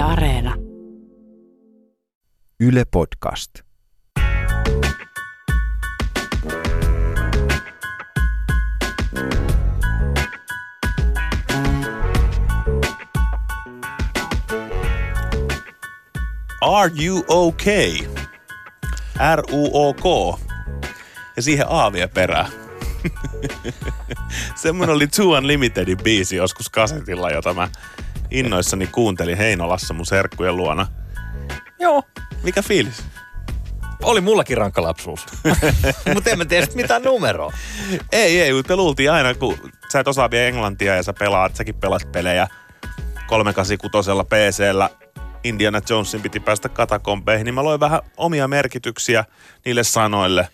Yle Areena. Yle Podcast. Are you okay? R-U-O-K. Ja siihen A vielä perään. Semmoinen oli Two Unlimitedin biisi joskus kasetilla, jota mä innoissani kuuntelin Heinolassa mun serkkujen luona. Joo. Mikä fiilis? Oli mullakin rankka lapsuus. Mutta en mä tiedä sit mitään numeroa. Ei, ei, mutta luultiin aina, kun sä et osaa vielä englantia ja sä pelaat, säkin pelat pelejä 386 PCllä. Indiana Jonesin piti päästä katakompeihin, niin mä loin vähän omia merkityksiä niille sanoille,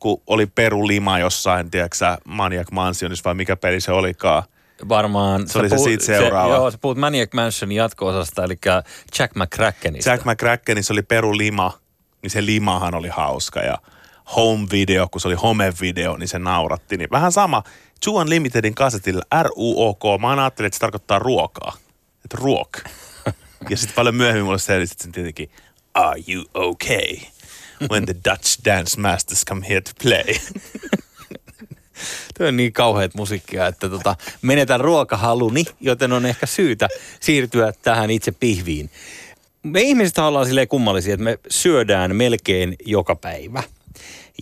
kun oli Peru Lima jossain, tiedätkö Maniac Mansionissa vai mikä peli se olikaan. Varmaan. Se oli se siitä seuraava. joo, sä puhut Maniac Mansionin jatko-osasta, eli Jack McCrackenista. Jack McCrackenissa oli Peru Lima, niin se Limahan oli hauska ja Home Video, kun se oli Home Video, niin se nauratti. Niin vähän sama. Two Unlimitedin kasetilla R-U-O-K. Mä ajattelin, että se tarkoittaa ruokaa. Että ruok. Ja sitten paljon myöhemmin mulle selitit sen tietenkin, are you okay? When the Dutch Dance Masters come here to play. Tuo on niin kauheat musiikkia, että tota, menetän ruokahaluni, joten on ehkä syytä siirtyä tähän itse pihviin. Me ihmiset ollaan silleen kummallisia, että me syödään melkein joka päivä.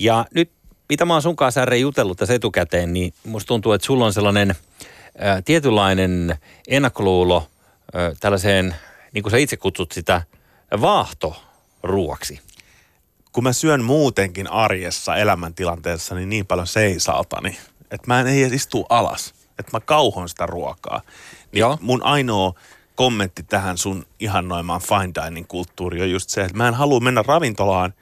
Ja nyt, mitä mä oon sun kanssa Särre jutellut tässä etukäteen, niin musta tuntuu, että sulla on sellainen ää, tietynlainen ennakkoluulo ää, tällaiseen, niin kuin sä itse kutsut sitä, vaahtoruoksi. Kun mä syön muutenkin arjessa elämäntilanteessa niin, niin paljon seisaltani, että mä en edes istu alas, että mä kauhon sitä ruokaa. Niin Joo. mun ainoa kommentti tähän sun ihannoimaan fine dining kulttuuriin on just se, että mä en halua mennä ravintolaan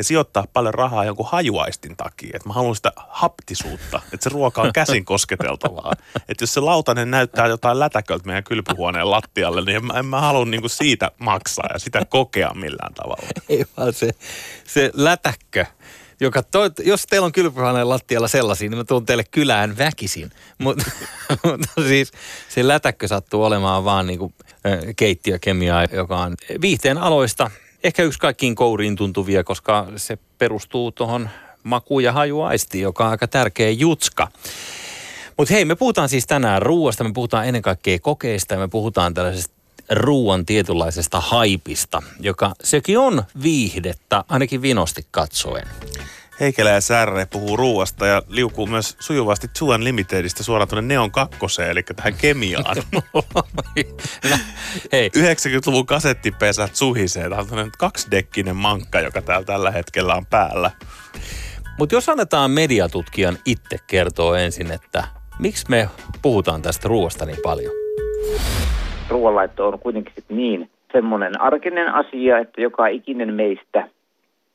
ja sijoittaa paljon rahaa jonkun hajuaistin takia. Että mä haluan sitä haptisuutta, että se ruoka on käsin kosketeltavaa. Että jos se lautanen näyttää jotain lätäköltä meidän kylpyhuoneen lattialle, niin en mä, en mä halua niinku siitä maksaa ja sitä kokea millään tavalla. Ei vaan se, se lätäkkö, joka to, jos teillä on kylpyhuoneen lattialla sellaisia, niin mä tuun teille kylään väkisin. Mutta mut siis se lätäkkö sattuu olemaan vaan niinku keittiökemiaa, joka on viihteen aloista. Ehkä yksi kaikkiin kouriin tuntuvia, koska se perustuu tuohon maku- ja hajuaistiin, joka on aika tärkeä jutska. Mutta hei, me puhutaan siis tänään ruuasta, me puhutaan ennen kaikkea kokeista ja me puhutaan tällaisesta ruuan tietynlaisesta haipista, joka sekin on viihdettä, ainakin vinosti katsoen. Heikelä ja Särre puhuu ruuasta ja liukuu myös sujuvasti Two Unlimitedistä suoraan tuonne Neon kakkoseen, eli tähän kemiaan. hei, 90-luvun kasettipesät suhisee. Tämä on tämmöinen kaksidekkinen mankka, joka täällä tällä hetkellä on päällä. mutta jos annetaan mediatutkijan itse kertoa ensin, että miksi me puhutaan tästä ruoasta niin paljon? ruoanlaitto on kuitenkin niin semmoinen arkinen asia, että joka ikinen meistä,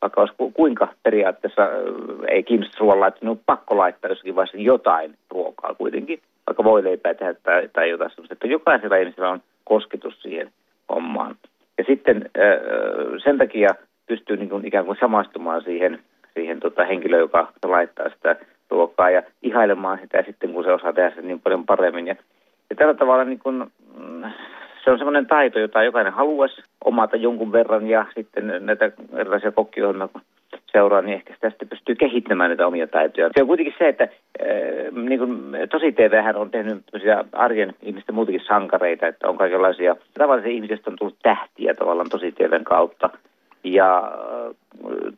vaikka olisi ku- kuinka periaatteessa ei kiinnosta niin on pakko laittaa jossakin vaiheessa jotain ruokaa kuitenkin, vaikka voi leipää tehdä tai, tai jotain sellaista, että jokaisella ihmisellä on kosketus siihen hommaan. Ja sitten sen takia pystyy niin kuin ikään kuin samastumaan siihen, siihen tota henkilöön, joka laittaa sitä ruokaa ja ihailemaan sitä sitten, kun se osaa tehdä sen niin paljon paremmin. Ja ja tällä tavalla niin kun, mm, se on semmoinen taito, jota jokainen haluaisi omata jonkun verran ja sitten näitä erilaisia kokkiohjelmia kun seuraa, niin ehkä sitten pystyy kehittämään näitä omia taitoja. Se on kuitenkin se, että äh, niin kun, tosi TVhän on tehnyt arjen ihmisten muutenkin sankareita, että on kaikenlaisia tavallisia ihmisiä, joista on tullut tähtiä tavallaan tosi TVn kautta. Ja äh,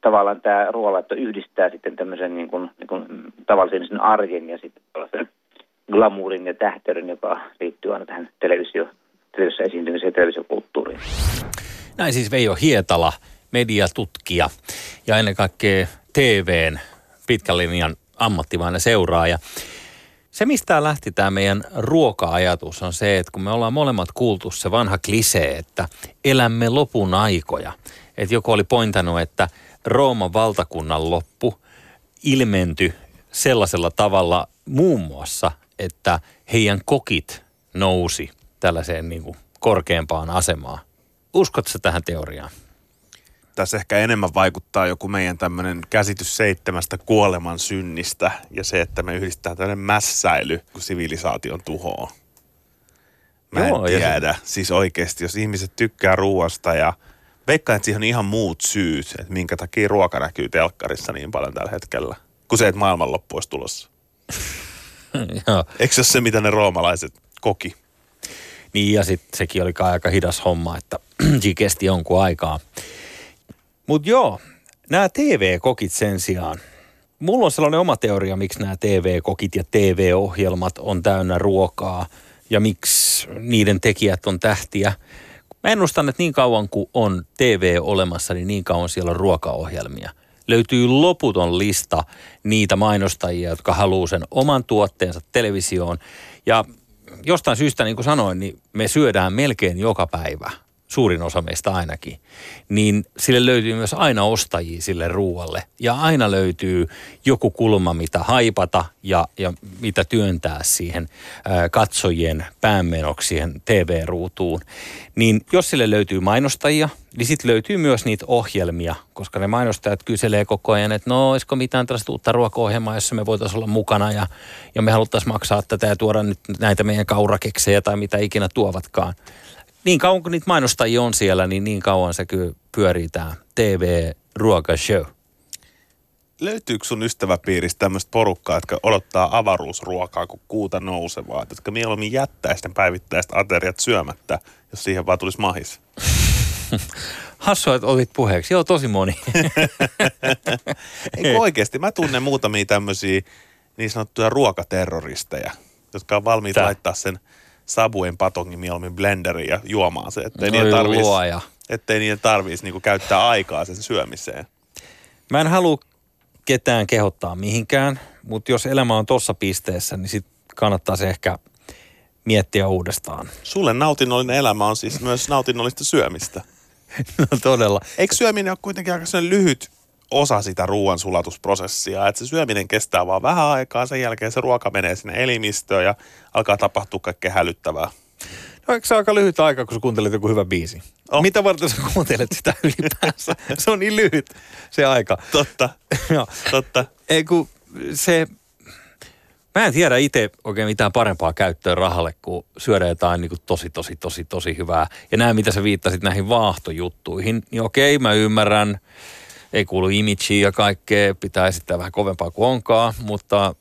tavallaan tämä ruoanlaitto yhdistää sitten tämmöisen niin kuin, niin kuin tavallisen ihmisen arjen ja sitten glamourin ja tähteyden, joka liittyy aina tähän televisio, televisio esiintymiseen ja televisiokulttuuriin. Näin siis Veijo Hietala, mediatutkija ja ennen kaikkea TVn pitkän linjan ammattimainen seuraaja. Se, mistä lähti tämä meidän ruoka-ajatus, on se, että kun me ollaan molemmat kuultu se vanha klisee, että elämme lopun aikoja. Että joku oli pointannut, että Rooman valtakunnan loppu ilmentyi sellaisella tavalla muun muassa, että heidän kokit nousi tällaiseen niin kuin korkeampaan asemaan. Uskotko sä tähän teoriaan? Tässä ehkä enemmän vaikuttaa joku meidän tämmöinen käsitys seitsemästä kuoleman synnistä ja se, että me yhdistetään tämmöinen mässäily kuin sivilisaation tuhoon. Mä en Joo, se- tiedä. Siis oikeasti, jos ihmiset tykkää ruoasta ja veikkaan, että siihen on ihan muut syyt, että minkä takia ruoka näkyy telkkarissa niin paljon tällä hetkellä. Kuin se, että maailmanloppu olisi tulossa. Joo. Eikö se ole se, mitä ne roomalaiset koki? Niin ja sitten sekin oli aika hidas homma, että siinä kesti jonkun aikaa. Mutta joo, nämä TV-kokit sen sijaan. Mulla on sellainen oma teoria, miksi nämä TV-kokit ja TV-ohjelmat on täynnä ruokaa ja miksi niiden tekijät on tähtiä. Mä ennustan, että niin kauan kuin on TV olemassa, niin niin kauan siellä on ruokaohjelmia. Löytyy loputon lista niitä mainostajia, jotka haluaa sen oman tuotteensa televisioon. Ja jostain syystä, niin kuin sanoin, niin me syödään melkein joka päivä, suurin osa meistä ainakin, niin sille löytyy myös aina ostajia sille ruoalle. Ja aina löytyy joku kulma, mitä haipata ja, ja mitä työntää siihen katsojien päänmenoksi siihen TV-ruutuun. Niin jos sille löytyy mainostajia, niin sitten löytyy myös niitä ohjelmia, koska ne mainostajat kyselee koko ajan, että no olisiko mitään tällaista uutta ruokaohjelmaa, jossa me voitaisiin olla mukana ja, ja me haluttaisiin maksaa tätä ja tuoda nyt näitä meidän kaurakeksejä tai mitä ikinä tuovatkaan. Niin kauan kuin niitä mainostajia on siellä, niin niin kauan se kyllä pyörii tämä TV-ruokashow. Löytyykö sun ystäväpiiristä tämmöistä porukkaa, jotka odottaa avaruusruokaa kuin kuuta nousevaa, jotka mieluummin jättää sitten päivittäiset ateriat syömättä, jos siihen vaan tulisi mahis? Hassua, että otit puheeksi. Joo, tosi moni. Eikö oikeasti? Mä tunnen muutamia tämmöisiä niin sanottuja ruokaterroristeja, jotka on valmiita Tää. laittaa sen sabuen patongin mieluummin blenderiin ja juomaan se, ettei niiden tarvitsisi ettei niiden tarvitsisi niinku käyttää aikaa sen syömiseen. Mä en halua ketään kehottaa mihinkään, mutta jos elämä on tuossa pisteessä, niin sit kannattaa se ehkä miettiä uudestaan. Sulle nautinnollinen elämä on siis myös nautinnollista syömistä. No todella. Eikö syöminen ole kuitenkin aika lyhyt osa sitä ruoan sulatusprosessia, että se syöminen kestää vaan vähän aikaa, sen jälkeen se ruoka menee sinne elimistöön ja alkaa tapahtua kaikkea hälyttävää. No eikö se aika lyhyt aika, kun sä kuuntelet joku hyvä biisi? On. Mitä varten sä kuuntelet sitä ylipäänsä? se on niin lyhyt se aika. Totta, Joo. totta. Ei kun se, mä en tiedä itse oikein mitään parempaa käyttöä rahalle, kuin syödä jotain niin kuin tosi, tosi, tosi, tosi hyvää. Ja nämä, mitä sä viittasit näihin vaahtojuttuihin, niin okei, mä ymmärrän, ei kuulu imagea ja kaikkea, pitää esittää vähän kovempaa kuin onkaan, mutta,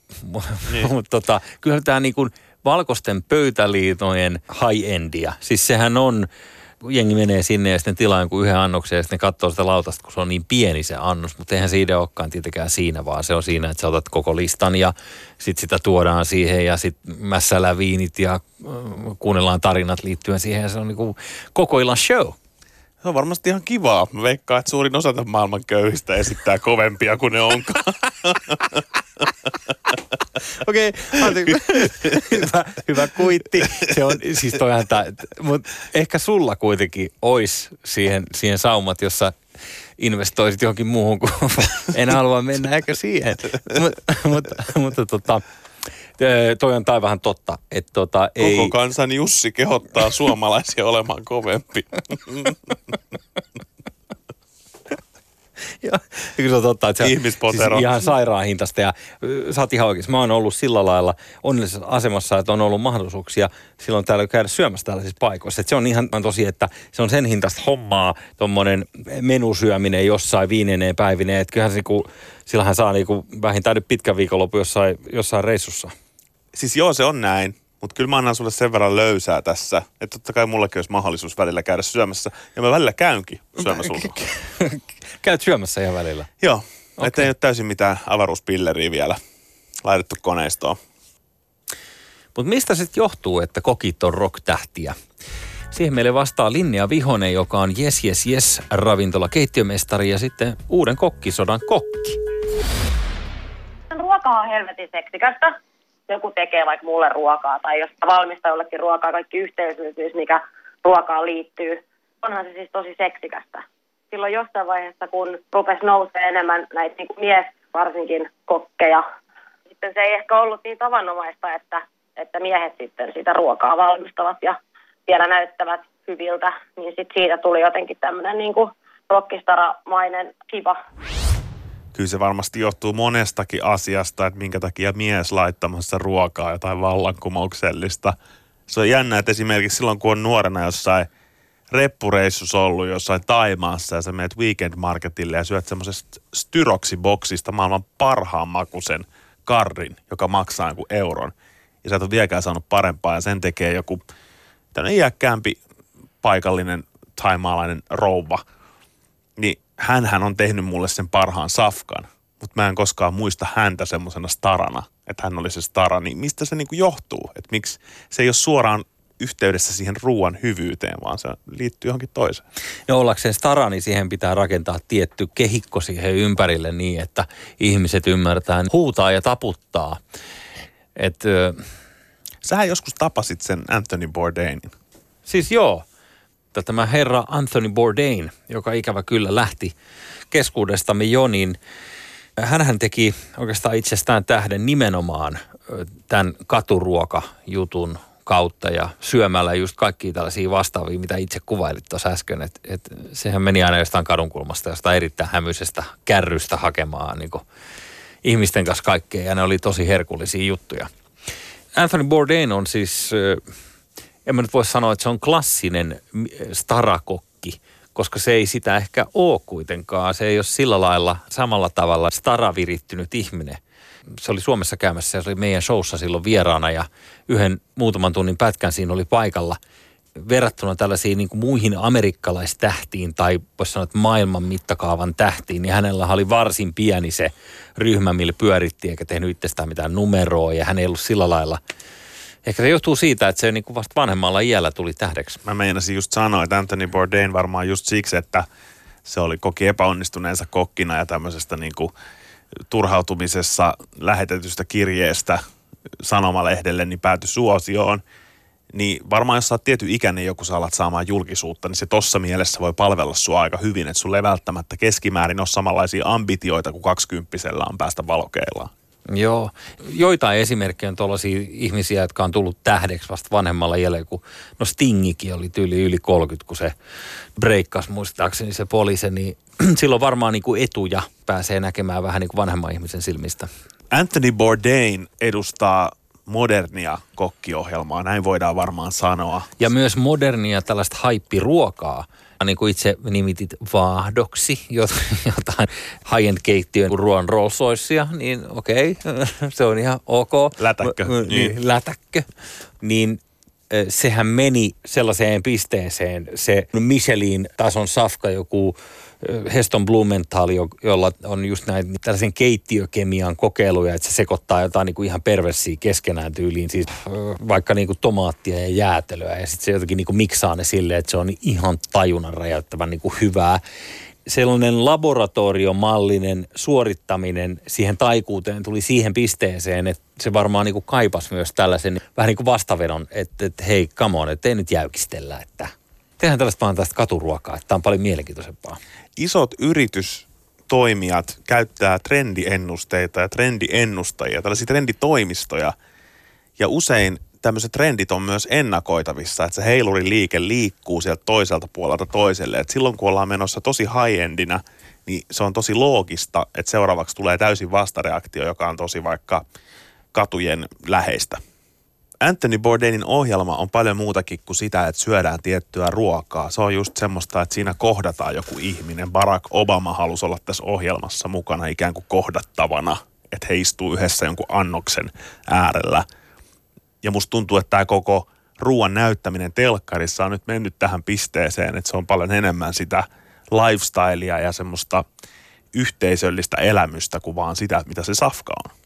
niin. mutta tota, kyllä tämä niin kuin valkoisten pöytäliitojen high-endia, siis sehän on, jengi menee sinne ja sitten tilaa jonkun yhden annoksen ja sitten katsoo sitä lautasta, kun se on niin pieni se annos. Mutta eihän siinä olekaan tietenkään siinä, vaan se on siinä, että sä otat koko listan ja sitten sitä tuodaan siihen ja sitten mässällä viinit ja äh, kuunnellaan tarinat liittyen siihen ja se on niinku koko illan show. Se on varmasti ihan kivaa. Mä veikkaan, että suurin osa tämän maailman köyhistä esittää kovempia kuin ne onkaan. Okei, hyvä, hyvä kuitti. Se on, siis toihan tää, mutta ehkä sulla kuitenkin olisi siihen, siihen saumat, jossa investoisit johonkin muuhun, kuin en halua mennä ehkä siihen. Mutta mut, mutta tota, toi on tai vähän totta, että tota, ei... Koko kansan Jussi kehottaa suomalaisia olemaan kovempi. Joo, kyllä se on totta, että se on Ihmispotero. Siis ihan sairaan hintasta ja sä oot ihan oikeassa. Mä oon ollut sillä lailla onnellisessa asemassa, että on ollut mahdollisuuksia silloin täällä käydä syömässä tällaisissa paikoissa. Et se on ihan tosi, että se on sen hintasta hommaa, tuommoinen menusyöminen jossain viineneen päivineen. Että kyllähän se niinku, sillähän saa niinku vähintään nyt pitkän viikonlopun jossain, jossain reissussa. Siis joo, se on näin. Mutta kyllä mä annan sulle sen verran löysää tässä, että totta kai mullakin olisi mahdollisuus välillä käydä syömässä. Ja mä välillä käynkin syömässä ulkona. Käyt syömässä ihan välillä. Joo, okay. Ettei ole täysin mitään avaruuspilleriä vielä laitettu koneistoon. Mutta mistä sitten johtuu, että kokit on rock-tähtiä? Siihen meille vastaa Linnea Vihonen, joka on Yes Yes Yes ravintola keittiömestari ja sitten uuden kokkisodan kokki. Ruoka on helvetin seksikästä. Joku tekee vaikka mulle ruokaa tai jos mä valmistan jollekin ruokaa, kaikki yhteisöllisyys, mikä ruokaan liittyy. Onhan se siis tosi seksikästä. Silloin jossain vaiheessa, kun rupesi nousee enemmän näitä niin kuin mies varsinkin kokkeja, sitten se ei ehkä ollut niin tavanomaista, että, että miehet sitten sitä ruokaa valmistavat ja vielä näyttävät hyviltä, niin sitten siitä tuli jotenkin tämmöinen niin kuin rockistaramainen kiva. Kyllä se varmasti johtuu monestakin asiasta, että minkä takia mies laittamassa ruokaa jotain vallankumouksellista. Se on jännä, että esimerkiksi silloin kun on nuorena jossain reppureissus ollut jossain Taimaassa ja sä menet weekend marketille ja syöt semmoisesta styroksiboksista maailman parhaan makuisen karrin, joka maksaa joku euron. Ja sä et ole vieläkään saanut parempaa ja sen tekee joku tämmöinen iäkkäämpi paikallinen taimaalainen rouva. Niin hän on tehnyt mulle sen parhaan safkan, mutta mä en koskaan muista häntä semmoisena starana, että hän oli se stara. Niin mistä se niinku johtuu? Että miksi se ei ole suoraan yhteydessä siihen ruoan hyvyyteen, vaan se liittyy johonkin toiseen. No ollakseen stara, niin siihen pitää rakentaa tietty kehikko siihen ympärille niin, että ihmiset ymmärtää huutaa ja taputtaa. Et, Sähän joskus tapasit sen Anthony Bourdainin. Siis joo. Tämä herra Anthony Bourdain, joka ikävä kyllä lähti keskuudestamme jo, niin hänhän teki oikeastaan itsestään tähden nimenomaan tämän katuruokajutun kautta ja syömällä just kaikki tällaisia vastaavia, mitä itse kuvailit tuossa äsken. Että et sehän meni aina jostain kadunkulmasta, jostain erittäin hämyisestä kärrystä hakemaan niin ihmisten kanssa kaikkea ja ne oli tosi herkullisia juttuja. Anthony Bourdain on siis, en mä nyt voi sanoa, että se on klassinen starakokki, koska se ei sitä ehkä ole kuitenkaan. Se ei ole sillä lailla samalla tavalla staravirittynyt ihminen se oli Suomessa käymässä ja se oli meidän showssa silloin vieraana ja yhden muutaman tunnin pätkän siinä oli paikalla verrattuna tällaisiin niin kuin muihin amerikkalaistähtiin tai voisi sanoa, että maailman mittakaavan tähtiin, niin hänellä oli varsin pieni se ryhmä, millä pyöritti eikä tehnyt itsestään mitään numeroa ja hän ei ollut sillä lailla Ehkä se johtuu siitä, että se niin kuin vasta vanhemmalla iällä tuli tähdeksi. Mä meinasin just sanoa, että Anthony Bourdain varmaan just siksi, että se oli koki epäonnistuneensa kokkina ja tämmöisestä niin kuin turhautumisessa lähetetystä kirjeestä sanomalehdelle, niin päätyi suosioon. Niin varmaan jos sä oot tietyn ikäinen joku sä alat saamaan julkisuutta, niin se tossa mielessä voi palvella sua aika hyvin, että sulle ei välttämättä keskimäärin ole samanlaisia ambitioita kuin kaksikymppisellä on päästä valokeillaan. Joo. Joitain esimerkkejä on tuollaisia ihmisiä, jotka on tullut tähdeksi vasta vanhemmalla jäljellä, kun no Stingikin oli tyyli yli 30, kun se breikkasi muistaakseni se poliisi, niin silloin varmaan niin kuin etuja pääsee näkemään vähän niin kuin vanhemman ihmisen silmistä. Anthony Bourdain edustaa modernia kokkiohjelmaa, näin voidaan varmaan sanoa. Ja myös modernia tällaista haippiruokaa, niin kuin itse nimitit vaahdoksi jotain high-end keittiön ruoan Rolls niin okei, okay, se on ihan ok. Lätäkkö. Niin, niin. Lätäkkö. Niin sehän meni sellaiseen pisteeseen, se Michelin tason safka, joku Heston Blumenthal, jolla on just näitä tällaisen keittiökemian kokeiluja, että se sekoittaa jotain niin kuin ihan perversiä keskenään tyyliin, siis vaikka niin kuin tomaattia ja jäätelöä ja sitten se jotenkin niin kuin miksaa ne silleen, että se on ihan tajunnan räjäyttävän niin kuin hyvää sellainen laboratoriomallinen suorittaminen siihen taikuuteen tuli siihen pisteeseen, että se varmaan niin kaipas myös tällaisen vähän niin kuin vastavedon, että, että hei, come on, että ei nyt jäykistellä, että tehdään tällaista vaan tästä katuruokaa, että tämä on paljon mielenkiintoisempaa isot yritystoimijat käyttää trendiennusteita ja trendiennustajia, tällaisia trenditoimistoja. Ja usein tämmöiset trendit on myös ennakoitavissa, että se heilurin liike liikkuu sieltä toiselta puolelta toiselle. Et silloin kun ollaan menossa tosi high-endinä, niin se on tosi loogista, että seuraavaksi tulee täysin vastareaktio, joka on tosi vaikka katujen läheistä. Anthony Bourdainin ohjelma on paljon muutakin kuin sitä, että syödään tiettyä ruokaa. Se on just semmoista, että siinä kohdataan joku ihminen. Barack Obama halusi olla tässä ohjelmassa mukana ikään kuin kohdattavana, että he istuu yhdessä jonkun annoksen äärellä. Ja musta tuntuu, että tämä koko ruoan näyttäminen telkkarissa on nyt mennyt tähän pisteeseen, että se on paljon enemmän sitä lifestylea ja semmoista yhteisöllistä elämystä kuin vaan sitä, mitä se safka on.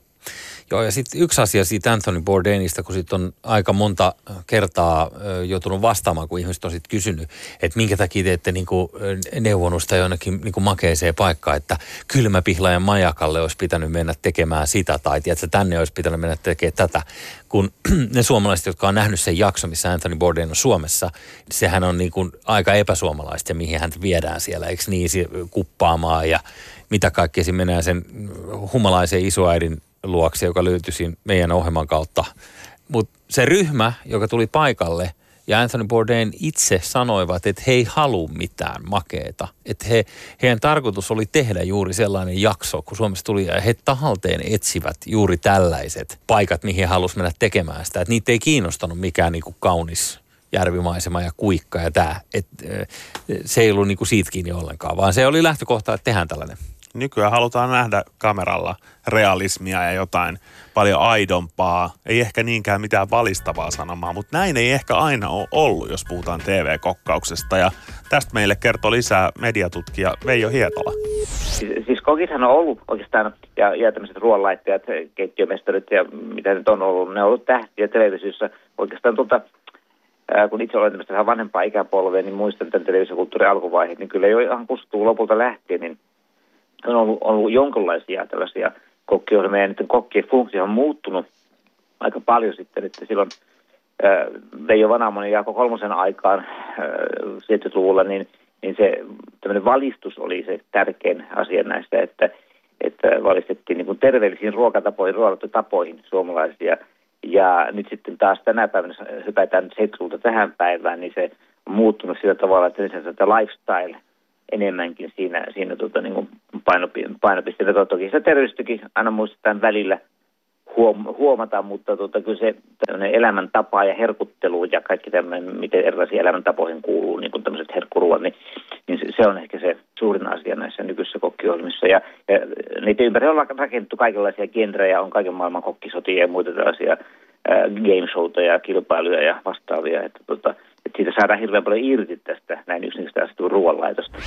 Joo, ja sitten yksi asia siitä Anthony Bourdainista, kun sitten on aika monta kertaa joutunut vastaamaan, kun ihmiset on sitten kysynyt, että minkä takia te ette niinku neuvonut sitä jonnekin niinku makeeseen paikkaan, että kylmäpihlajan majakalle olisi pitänyt mennä tekemään sitä, tai tiedätkö, tänne olisi pitänyt mennä tekemään tätä. Kun ne suomalaiset, jotka on nähnyt sen jakso, missä Anthony Bourdain on Suomessa, sehän on niinku aika epäsuomalaista ja mihin häntä viedään siellä, eikö niin, kuppaamaan ja mitä kaikkea siinä menee sen humalaisen isoäidin luokse, joka löytyi meidän ohjelman kautta. Mutta se ryhmä, joka tuli paikalle ja Anthony Bourdain itse sanoivat, että he ei halua mitään makeeta. Että he, heidän tarkoitus oli tehdä juuri sellainen jakso, kun Suomessa tuli, ja he tahalteen etsivät juuri tällaiset paikat, mihin he halusivat mennä tekemään sitä. Että niitä ei kiinnostanut mikään niin kuin kaunis järvimaisema ja kuikka ja tämä. Se ei ollut niin kuin siitä kiinni ollenkaan, vaan se oli lähtökohta, että tehdään tällainen. Nykyään halutaan nähdä kameralla realismia ja jotain paljon aidompaa. Ei ehkä niinkään mitään valistavaa sanomaa, mutta näin ei ehkä aina ole ollut, jos puhutaan TV-kokkauksesta. Ja tästä meille kertoo lisää mediatutkija Veijo Hietola. Siis, siis kokithan on ollut oikeastaan, ja, ja tämmöiset ruoanlaittajat, keittiömestarit ja mitä nyt on ollut, ne on ollut tähtiä televisiossa oikeastaan tuolta kun itse olen tämmöistä vähän vanhempaa ikäpolvea, niin muistan tämän televisiokulttuurin alkuvaiheet, niin kyllä jo ihan kustuu lopulta lähtien, niin on ollut, ollut jonkinlaisia tällaisia kokkiohjelmia, ja niiden kokkien funktio on muuttunut aika paljon sitten, että silloin äh, Veijo Vanamon ja Jaakko Kolmosen aikaan äh, 70-luvulla, niin, niin se tämmöinen valistus oli se tärkein asia näistä, että, että valistettiin niin kuin terveellisiin ruokatapoihin, ruokatapoihin suomalaisia. Ja nyt sitten taas tänä päivänä, hypätään 70-luvulta tähän päivään, niin se on muuttunut sillä tavalla, että lifestyle – enemmänkin siinä, siinä tota, niin painopisteellä. Toki se terveystykin aina muistetaan välillä huom, huomata, mutta tota, kyllä se elämäntapa ja herkuttelu ja kaikki tämmöinen, miten erilaisiin elämäntapoihin kuuluu, niin kuin tämmöiset herkkuruot, niin, niin se, se on ehkä se suurin asia näissä nykyisissä kokkiohjelmissa. Ja, ja niitä ympärillä on rakennettu kaikenlaisia genrejä, on kaiken maailman kokkisotia ja muita tällaisia game showta ja kilpailuja ja vastaavia. Että tota, että siitä saadaan hirveän paljon irti tästä näin yksinkertaisesti ruoanlaitosta.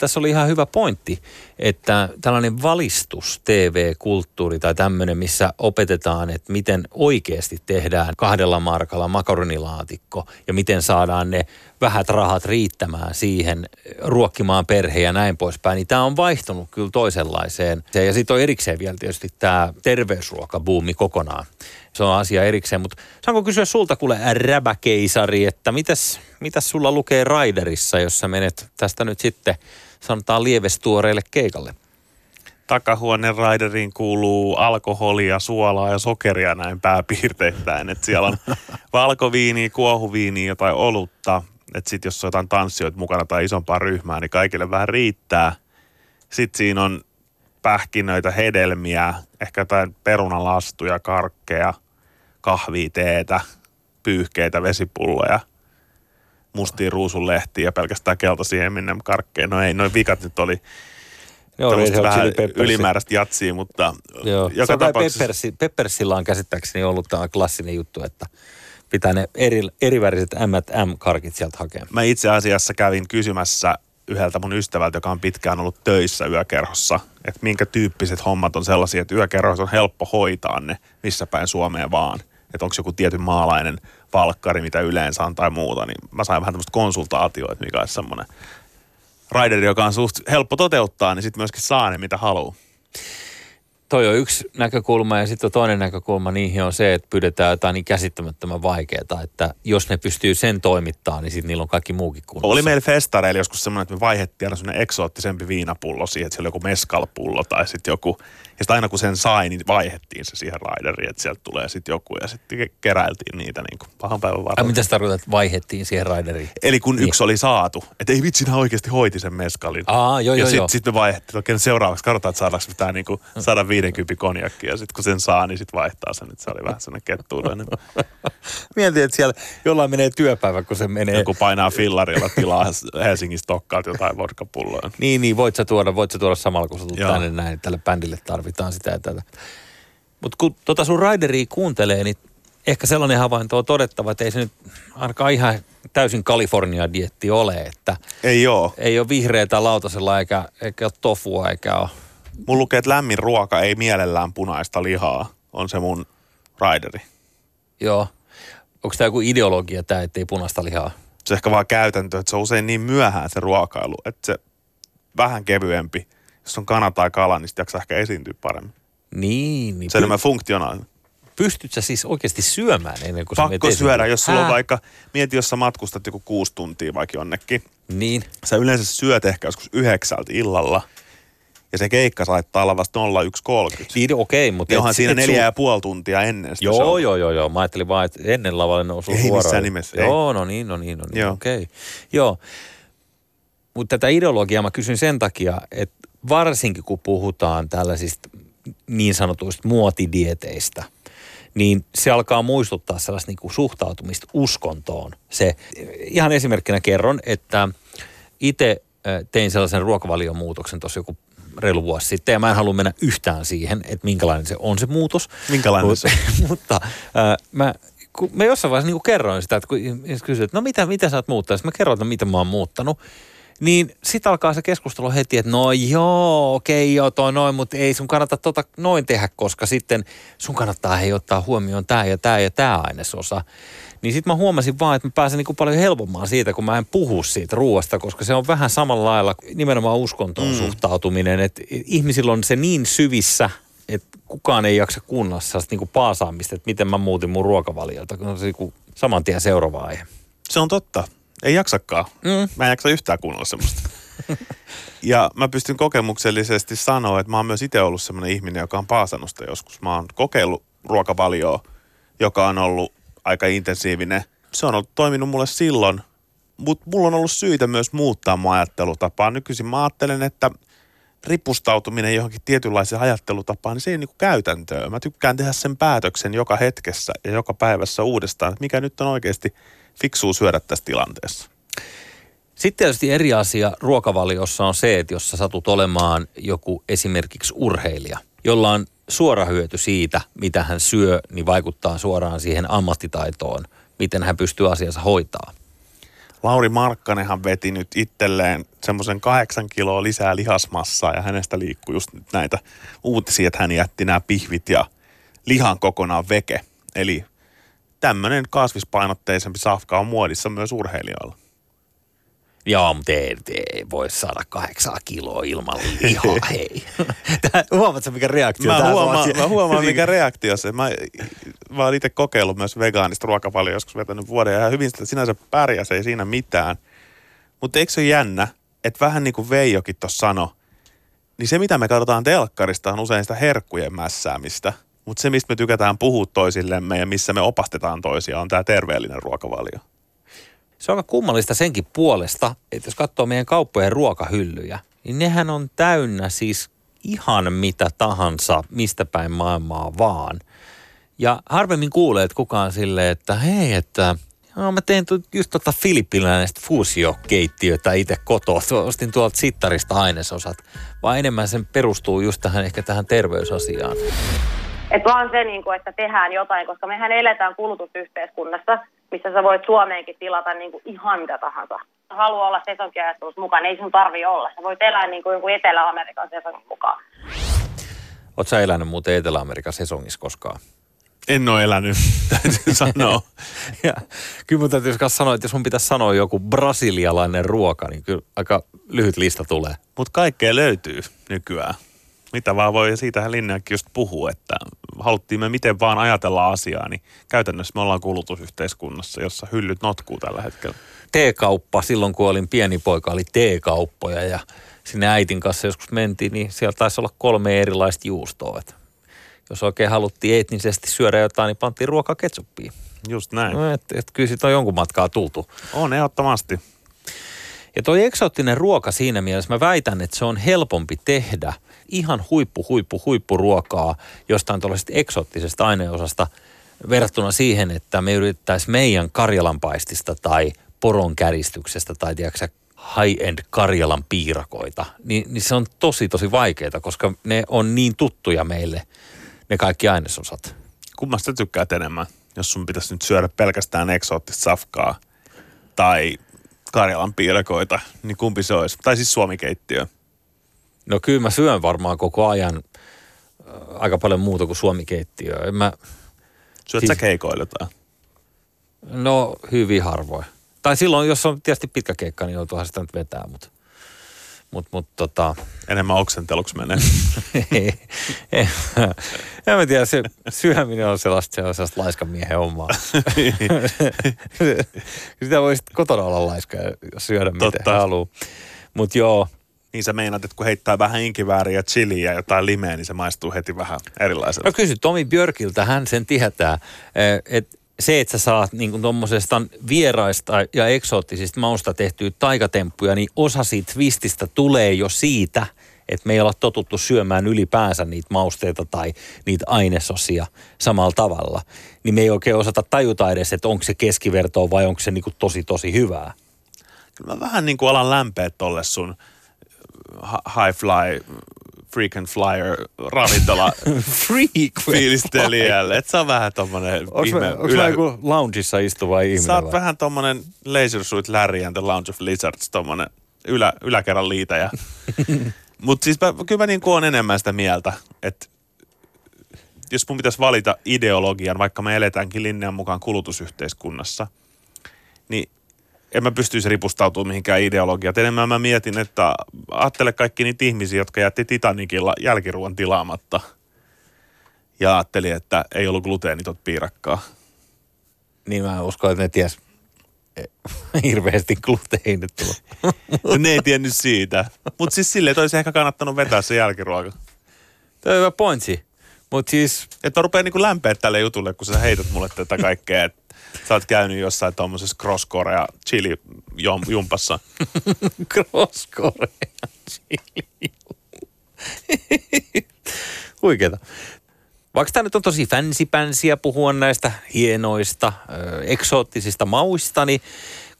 Tässä oli ihan hyvä pointti, että tällainen valistus, TV-kulttuuri tai tämmöinen, missä opetetaan, että miten oikeasti tehdään kahdella markalla makaronilaatikko ja miten saadaan ne vähät rahat riittämään siihen ruokkimaan perhe ja näin poispäin, niin tämä on vaihtunut kyllä toisenlaiseen. Ja sitten on erikseen vielä tietysti tämä terveysruokabuumi kokonaan se on asia erikseen. Mutta saanko kysyä sulta, kuule räbäkeisari, että mitäs, mitäs sulla lukee Raiderissa, jos sä menet tästä nyt sitten sanotaan lievestuoreille keikalle? Takahuoneen raideriin kuuluu alkoholia, suolaa ja sokeria näin pääpiirteittäin. Että siellä on valkoviiniä, kuohuviiniä, jotain olutta. Että sitten jos on jotain tanssijoita mukana tai isompaa ryhmää, niin kaikille vähän riittää. Sitten siinä on pähkinöitä, hedelmiä, ehkä jotain perunalastuja, karkkeja, kahvia, teetä, pyyhkeitä, vesipulloja, mustia ruusunlehtiä ja pelkästään keltaisia eminnem karkkeja. No ei, noin vikat nyt oli Joo, vähän ylimääräistä jatsia, mutta Joo. joka tapauksessa... Peppersi, Peppersillä on käsittääkseni ollut tämä klassinen juttu, että pitää ne eri, eriväriset M&M-karkit sieltä hakea. Mä itse asiassa kävin kysymässä yhdeltä mun ystävältä, joka on pitkään ollut töissä yökerhossa, että minkä tyyppiset hommat on sellaisia, että yökerhossa on helppo hoitaa ne missä päin Suomeen vaan. Että onko joku tietyn maalainen valkkari, mitä yleensä on tai muuta, niin mä sain vähän tämmöistä konsultaatioa, että mikä olisi semmoinen raideri, joka on suht helppo toteuttaa, niin sitten myöskin saa ne, mitä haluaa toi on yksi näkökulma ja sitten toinen näkökulma niihin on se, että pyydetään jotain niin käsittämättömän vaikeaa, että jos ne pystyy sen toimittaa, niin sitten niillä on kaikki muukin kunnossa. Oli meillä festareilla joskus semmoinen, että me vaihettiin aina semmoinen eksoottisempi viinapullo siihen, että siellä oli joku meskalpullo tai sitten joku, ja sitten aina kun sen sai, niin vaihettiin se siihen raideriin, että sieltä tulee sitten joku ja sitten keräiltiin niitä niin kuin pahan päivän varrella. Mitä se tarkoittaa, että vaihettiin siihen raideriin? Eli kun niin. yksi oli saatu, että ei vitsi, oikeasti hoiti sen meskalin. Aa, joo, ja sitten sit me vaihettiin, että seuraavaksi katsotaan, että saadaanko mitään niin kuin 150 konjakki ja sitten kun sen saa, niin sitten vaihtaa sen, että se oli vähän sellainen kettuudellinen. Mietin, että siellä jollain menee työpäivä, kun se menee. Joku painaa fillarilla tilaa Helsingistä tokkaat jotain vodkapulloa. Niin, niin, voit sä tuoda, voit sä tuoda samalla, kun sä tulet tänne näin, tälle bändille tarvitaan sitä ja tätä. Mutta kun tota sun Rideria kuuntelee, niin ehkä sellainen havainto on todettava, että ei se nyt ainakaan ihan täysin Kalifornia-dietti ole, että ei ole. Ei ole vihreätä lautasella eikä, eikä ole tofua eikä ole. Mun lukee, että lämmin ruoka ei mielellään punaista lihaa, on se mun raideri. Joo. Onko tämä joku ideologia tämä, ettei punaista lihaa? Se ehkä vaan käytäntö, että se on usein niin myöhään se ruokailu, että se vähän kevyempi. Jos on kana tai kala, niin sitten ehkä esiintyä paremmin. Niin. niin se on enemmän funktionaalinen pystyt sä siis oikeasti syömään ennen kuin Pakko sä syödä, jos sulla Hää? on vaikka, mieti jos sä matkustat joku kuusi tuntia vaikka jonnekin. Niin. Sä yleensä syöt ehkä joskus yhdeksältä illalla. ja se keikka saattaa olla vasta 01.30. Niin, okei, mutta... Johon et- siinä neljä sun- ja puoli tuntia ennen sitä Joo, showta. joo, joo, joo. Mä ajattelin vaan, että ennen lavalle nousu Ei suoraan. missään nimessä, ei. Joo, no niin, no niin, no niin, Joo. okei. Joo. Mutta tätä ideologiaa mä kysyn sen takia, että varsinkin kun puhutaan tällaisista niin sanotuista muotidieteistä, niin se alkaa muistuttaa sellaista niin kuin suhtautumista uskontoon. Se, ihan esimerkkinä kerron, että itse tein sellaisen ruokavaliomuutoksen tuossa joku reilu vuosi sitten, ja mä en halua mennä yhtään siihen, että minkälainen se on se muutos. Minkälainen Mut- se Mutta äh, mä, kun mä jossain vaiheessa niin kerroin sitä, että kun kysyivät, että no mitä, mitä sä oot muuttanut, mä kerroin, että mitä mä oon muuttanut. Niin sit alkaa se keskustelu heti, että no joo, okei joo, toi noin, mutta ei sun kannata tota noin tehdä, koska sitten sun kannattaa hei ottaa huomioon tämä ja tämä ja tämä ainesosa. Niin sitten mä huomasin vaan, että mä pääsen niinku paljon helpommaan siitä, kun mä en puhu siitä ruoasta, koska se on vähän samalla lailla nimenomaan uskontoon mm. suhtautuminen, että ihmisillä on se niin syvissä, että kukaan ei jaksa kuunnella sellaista niinku paasaamista, että miten mä muutin mun ruokavaliota, kun on se niinku saman tien seuraava aihe. Se on totta. Ei jaksakaan. Mm. Mä en jaksa yhtään kuunnella semmoista. ja mä pystyn kokemuksellisesti sanoa, että mä oon myös itse ollut semmoinen ihminen, joka on paasannut sitä joskus. Mä oon kokeillut ruokavalioa, joka on ollut aika intensiivinen. Se on ollut, toiminut mulle silloin, mutta mulla on ollut syitä myös muuttaa mun ajattelutapaa. Nykyisin mä ajattelen, että ripustautuminen johonkin tietynlaiseen ajattelutapaan, niin se ei niinku käytäntöä. Mä tykkään tehdä sen päätöksen joka hetkessä ja joka päivässä uudestaan, että mikä nyt on oikeasti fiksuu syödä tässä tilanteessa. Sitten tietysti eri asia ruokavaliossa on se, että jos sä satut olemaan joku esimerkiksi urheilija, jolla on suora hyöty siitä, mitä hän syö, niin vaikuttaa suoraan siihen ammattitaitoon, miten hän pystyy asiansa hoitaa. Lauri Markkanenhan veti nyt itselleen semmoisen kahdeksan kiloa lisää lihasmassaa ja hänestä liikkuu just nyt näitä uutisia, että hän jätti nämä pihvit ja lihan kokonaan veke. Eli tämmöinen kasvispainotteisempi safka on muodissa myös urheilijoilla. Joo, mutta ei, ei voi saada kahdeksaa kiloa ilman lihaa, hei. Tää- Huomaatko mikä reaktio Mä huomaan, mä huomaan mikä reaktio se. Mä, mä oon itse kokeillut myös vegaanista ruokavalioa joskus vetänyt vuoden ja hyvin sitä sinänsä pärjäs, ei siinä mitään. Mutta eikö se ole jännä, että vähän niin kuin Veijokin tuossa sanoi, niin se mitä me katsotaan telkkarista on usein sitä herkkujen mässäämistä. Mutta se, mistä me tykätään puhua toisillemme ja missä me opastetaan toisia, on tämä terveellinen ruokavalio. Se on aika kummallista senkin puolesta, että jos katsoo meidän kauppojen ruokahyllyjä, niin nehän on täynnä siis ihan mitä tahansa, mistä päin maailmaa vaan. Ja harvemmin kuulee, että kukaan silleen, että hei, että joo, mä tein tu- just tota filippiläistä fuusiokeittiötä itse kotoa. Ostin tuolta sittarista ainesosat. Vaan enemmän sen perustuu just tähän ehkä tähän terveysasiaan. Että vaan se, niin kuin, että tehdään jotain, koska mehän eletään kulutusyhteiskunnassa, missä sä voit Suomeenkin tilata niin kuin ihan mitä tahansa. Haluaa olla sesonkiajattelussa mukaan, ei sun tarvi olla. Sä voit elää niin kuin jonkun Etelä-Amerikan sesongin mukaan. Oot sä elänyt muuten Etelä-Amerikan sesongissa koskaan? En ole elänyt, täytyy sanoa. Ja kyllä mun täytyy myös sanoa, että jos mun pitäisi sanoa joku brasilialainen ruoka, niin kyllä aika lyhyt lista tulee. Mutta kaikkea löytyy nykyään. Mitä vaan voi, ja siitähän Linneakin just puhuu, että haluttiin me miten vaan ajatella asiaa, niin käytännössä me ollaan kulutusyhteiskunnassa, jossa hyllyt notkuu tällä hetkellä. Teekauppa, silloin kun olin pieni poika, oli teekauppoja ja sinne äitin kanssa joskus mentiin, niin siellä taisi olla kolme erilaista juustoa. Että jos oikein haluttiin etnisesti syödä jotain, niin pantiin ruokaa ketsuppiin. Just näin. No, et, et kyllä siitä on jonkun matkaa tultu. On ehdottomasti. Ja toi eksoottinen ruoka siinä mielessä, mä väitän, että se on helpompi tehdä ihan huippu, huippu, huippuruokaa jostain tuollaisesta eksoottisesta aineosasta verrattuna siihen, että me yrittäisiin meidän karjalanpaistista tai poron käristyksestä tai tiedätkö, high-end Karjalan piirakoita, niin, niin se on tosi, tosi vaikeaa, koska ne on niin tuttuja meille, ne kaikki ainesosat. Kummasta tykkäät enemmän, jos sun pitäisi nyt syödä pelkästään eksoottista safkaa tai Karjalan piirakoita, niin kumpi se olisi? Tai siis suomikeittiö. No kyllä mä syön varmaan koko ajan äh, aika paljon muuta kuin suomikeittiöä. En Mä, Syöt Siis- sä keikoilla jotain? No hyvin harvoin. Tai silloin, jos on tietysti pitkä keikka, niin joutuuhan sitä nyt vetää, mutta mut, mut, tota, Enemmän oksenteluksi menee. ei, ei, en mä tiedä, se syöminen on sellaista, se on sellaista laiskan miehen omaa. Sitä voisi kotona olla laiska ja syödä miten Totta. haluaa. Mutta joo, Niin sä meinaat, että kun heittää vähän inkivääriä, chiliä ja jotain limeä, niin se maistuu heti vähän erilaiselta. No kysy Tomi Björkiltä, hän sen tietää, että se, että sä saat niin tuommoisesta vieraista ja eksoottisista mausta tehtyä taikatemppuja, niin osa siitä twististä tulee jo siitä, että me ei olla totuttu syömään ylipäänsä niitä mausteita tai niitä ainesosia samalla tavalla. Niin me ei oikein osata tajuta edes, että onko se keskivertoa vai onko se niin kuin tosi tosi hyvää. Kyllä mä vähän niin kuin alan lämpeä tolle sun high fly frequent flyer ravintola fiilistelijälle. Että sä on vähän tommonen ihme onks ylä... joku loungeissa istuva ihminen Sä oot vai? vähän tommonen Laser Suit Larry and the Lounge of Lizards, tommonen ylä, yläkerran liitäjä. Mutta siis mä, kyllä mä niin kuin on enemmän sitä mieltä, että jos mun pitäisi valita ideologian, vaikka me eletäänkin linjan mukaan kulutusyhteiskunnassa, niin en mä pystyisi ripustautumaan mihinkään ideologiaan. Enemmän mä mietin, että ajattele kaikki niitä ihmisiä, jotka jätti Titanicilla jälkiruoan tilaamatta. Ja ajattelin, että ei ollut gluteenitot piirakkaa. Niin mä uskon, että ne ties eh, hirveästi gluteenittua. No ne ei tiennyt siitä. Mutta siis silleen, että olisi ehkä kannattanut vetää se jälkiruoka. Tämä on hyvä pointsi. Mutta siis Että mä rupean niinku lämpeä tälle jutulle, kun sä heität mulle tätä kaikkea. Että sä oot käynyt jossain tuommoisessa cross korea chili jumpassa. cross Korean chili. Huikeeta. Vaikka tämä nyt on tosi fansipänsiä puhua näistä hienoista, ö, eksoottisista mauista, niin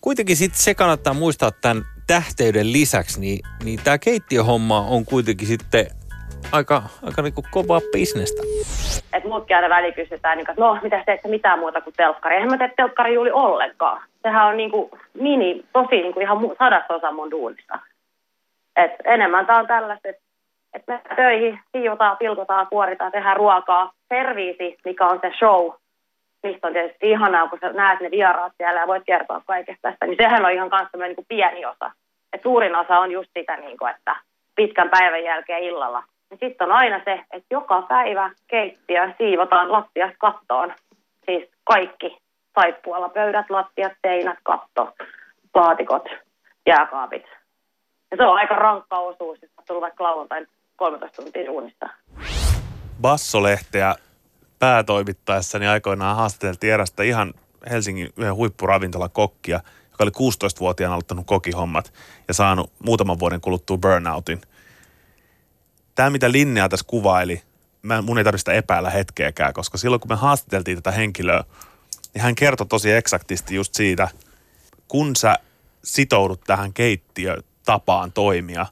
kuitenkin sit se kannattaa muistaa tämän tähteyden lisäksi, niin, niin tämä keittiöhomma on kuitenkin sitten aika, aika niinku kovaa bisnestä. Että muutkin aina väliin kysytään, niin, että no, mitä teet sä mitään muuta kuin telkkari? Eihän mä tee telkkari juuri ollenkaan. Sehän on niin kuin mini, tosi niin kuin ihan mu- sadasosa mun duunista. Et enemmän tää on tällaista, että et me töihin siivotaan, pilkotaan, kuoritaan, tehdään ruokaa. Serviisi, mikä on se show, mistä on tietysti ihanaa, kun sä näet ne vieraat siellä ja voit kertoa kaikesta tästä, niin sehän on ihan kanssa niin kuin pieni osa. Et suurin osa on just sitä, niin kuin, että pitkän päivän jälkeen illalla. Ja sitten on aina se, että joka päivä keittiö siivotaan lattiasta kattoon. Siis kaikki saippualla, pöydät, lattiat, seinät, katto, laatikot, jääkaapit. Ja se on aika rankka osuus, jos on tullut vaikka lauantain 13 tuntia suunnista. Bassolehteä päätoimittaessani aikoinaan haastateltiin erästä ihan Helsingin yhden huippuravintolakokkia, joka oli 16-vuotiaana aloittanut kokihommat ja saanut muutaman vuoden kuluttua burnoutin. Tämä, mitä Linnea tässä kuvaili, mä, mun ei tarvitse sitä epäillä hetkeäkään, koska silloin kun me haastateltiin tätä henkilöä, niin hän kertoi tosi eksaktisti just siitä, kun sä sitoudut tähän keittiötapaan toimia,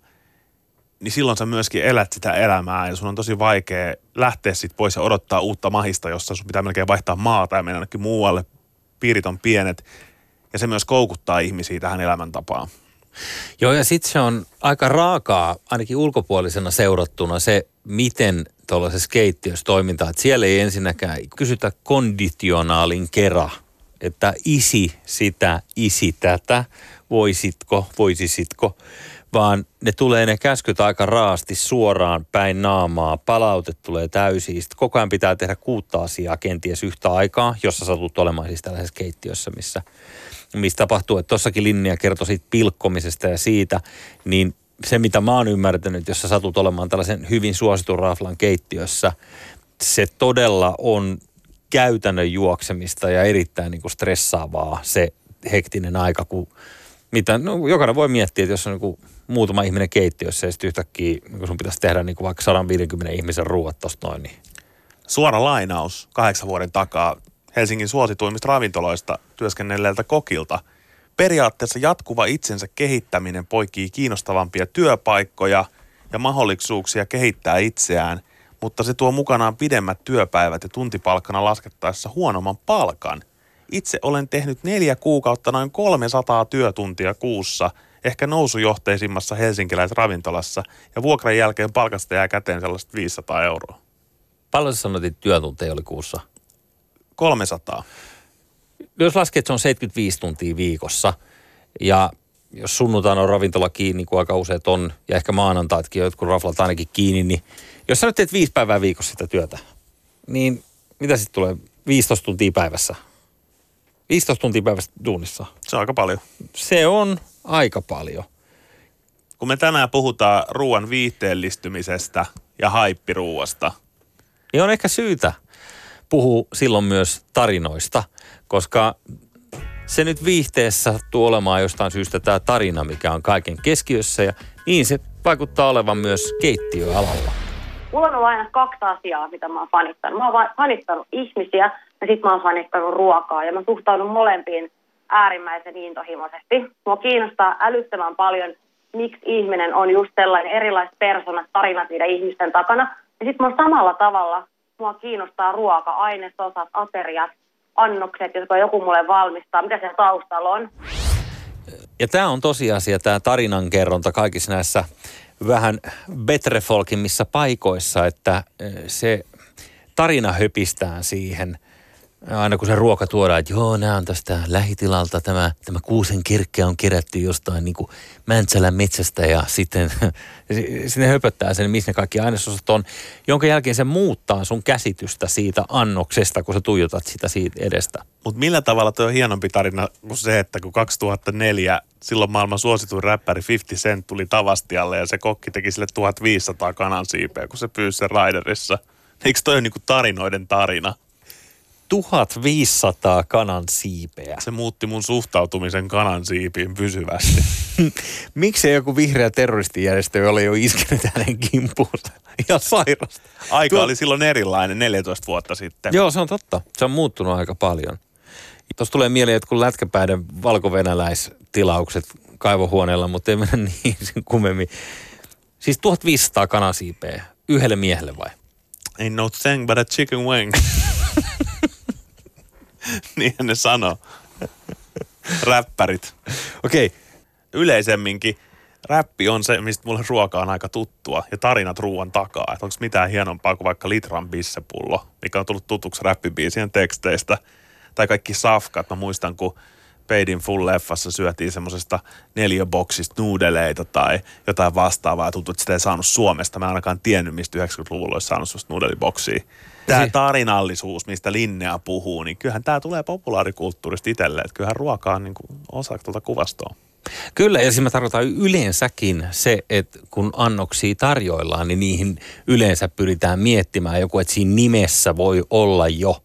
niin silloin sä myöskin elät sitä elämää ja sun on tosi vaikea lähteä sit pois ja odottaa uutta mahista, jossa sun pitää melkein vaihtaa maata ja mennä jonnekin muualle. Piirit on pienet ja se myös koukuttaa ihmisiä tähän elämäntapaan. Joo, ja sitten se on aika raakaa, ainakin ulkopuolisena seurattuna se, miten tuollaisessa keittiössä toimintaa. Että siellä ei ensinnäkään kysytä konditionaalin kera, että isi sitä, isi tätä, voisitko, voisisitko, vaan ne tulee ne käskyt aika raasti suoraan päin naamaa, palaute tulee täysin. Sitten koko ajan pitää tehdä kuutta asiaa kenties yhtä aikaa, jossa satut olemaan siis tällaisessa keittiössä, missä mistä tapahtuu, että tuossakin linja kertoi siitä pilkkomisesta ja siitä, niin se mitä mä oon ymmärtänyt, jos sä satut olemaan tällaisen hyvin suositun raflan keittiössä, se todella on käytännön juoksemista ja erittäin niin kuin stressaavaa se hektinen aika, kun mitä, no, jokainen voi miettiä, että jos on niin muutama ihminen keittiössä ja sitten yhtäkkiä niin sun pitäisi tehdä niin kuin vaikka 150 ihmisen ruuat noin, niin Suora lainaus kahdeksan vuoden takaa Helsingin suosituimmista ravintoloista työskennelleeltä kokilta. Periaatteessa jatkuva itsensä kehittäminen poikii kiinnostavampia työpaikkoja ja mahdollisuuksia kehittää itseään, mutta se tuo mukanaan pidemmät työpäivät ja tuntipalkkana laskettaessa huonomman palkan. Itse olen tehnyt neljä kuukautta noin 300 työtuntia kuussa, ehkä nousujohteisimmassa helsinkiläisravintolassa, ja vuokran jälkeen palkasta jää käteen sellaista 500 euroa. paljon sä sanoit, että työtunteja oli kuussa? 300. jos laskee, että se on 75 tuntia viikossa ja jos sunnuntaina on ravintola kiinni, kun aika useat on, ja ehkä maanantaitkin jotkut raflat ainakin kiinni, niin jos sä nyt teet viisi päivää viikossa sitä työtä, niin mitä sitten tulee 15 tuntia päivässä? 15 tuntia päivässä duunissa. Se on aika paljon. Se on aika paljon. kun me tänään puhutaan ruoan viihteellistymisestä ja haippiruuasta, Niin on ehkä syytä puhua silloin myös tarinoista, koska se nyt viihteessä sattuu olemaan jostain syystä tämä tarina, mikä on kaiken keskiössä ja niin se vaikuttaa olevan myös keittiöalalla. Mulla on ollut aina kaksi asiaa, mitä mä oon fanittanut. Mä oon fanittanut ihmisiä ja sit mä oon fanittanut ruokaa ja mä suhtaudun molempiin äärimmäisen intohimoisesti. Mua kiinnostaa älyttömän paljon, miksi ihminen on just sellainen erilaiset persoonat, tarinat niiden ihmisten takana. Ja sitten mua samalla tavalla mua kiinnostaa ruoka, ainesosat, ateriat, annokset, jotka joku mulle valmistaa, mitä siellä taustalla on. Ja tämä on tosiasia, tämä tarinankerronta kaikissa näissä vähän betrefolkimmissa paikoissa, että eh, se tarina höpistää siihen aina kun se ruoka tuodaan, että joo, nämä on tästä lähitilalta, tämä, tämä kuusen kirkkeä on kerätty jostain niin kuin Mäntsälän metsästä ja sitten sinne höpöttää sen, missä ne kaikki ainesosat on, jonka jälkeen se muuttaa sun käsitystä siitä annoksesta, kun sä tuijotat sitä siitä edestä. Mutta millä tavalla tuo on hienompi tarina kuin se, että kun 2004 silloin maailman suosituin räppäri 50 Cent tuli Tavastialle ja se kokki teki sille 1500 kanansiipeä, kun se pyysi sen Raiderissa. Eikö toi ole niinku tarinoiden tarina? 1500 kanan siipeä. Se muutti mun suhtautumisen kanansiipiin pysyvästi. Miksei joku vihreä terroristijärjestö ole jo iskenyt hänen kimppuunsa? Ihan sairasta. Aika Tuo- oli silloin erilainen 14 vuotta sitten. Joo, se on totta. Se on muuttunut aika paljon. Tuossa tulee mieleen, että kun lätkäpäiden valkovenäläistilaukset kaivohuoneella, mutta ei mennä niin sen kummemmin. Siis 1500 kanasiipeä yhdelle miehelle vai? Ain't no thing but a chicken wing. Niinhän ne sanoo. Räppärit. Okei, okay. Yleisemminkin räppi on se, mistä mulle ruoka on aika tuttua ja tarinat ruoan takaa. Että onko mitään hienompaa kuin vaikka litran bissepullo, mikä on tullut tutuksi räppibiisien teksteistä. Tai kaikki safkat. Mä muistan, kun Peidin Full-leffassa syötiin semmoisesta neliöboksista nuudeleita tai jotain vastaavaa ja tuntuu, että sitä ei saanut Suomesta. Mä en ainakaan tiennyt, mistä 90-luvulla olisi saanut semmoista nuudeliboksia. Tämä Si- tarinallisuus, mistä Linnea puhuu, niin kyllähän tämä tulee populaarikulttuurista itselleen. Että kyllähän ruoka on niin kuin osa tuota kuvastoa. Kyllä, ja siis mä tarkoitan yleensäkin se, että kun annoksia tarjoillaan, niin niihin yleensä pyritään miettimään joku, että siinä nimessä voi olla jo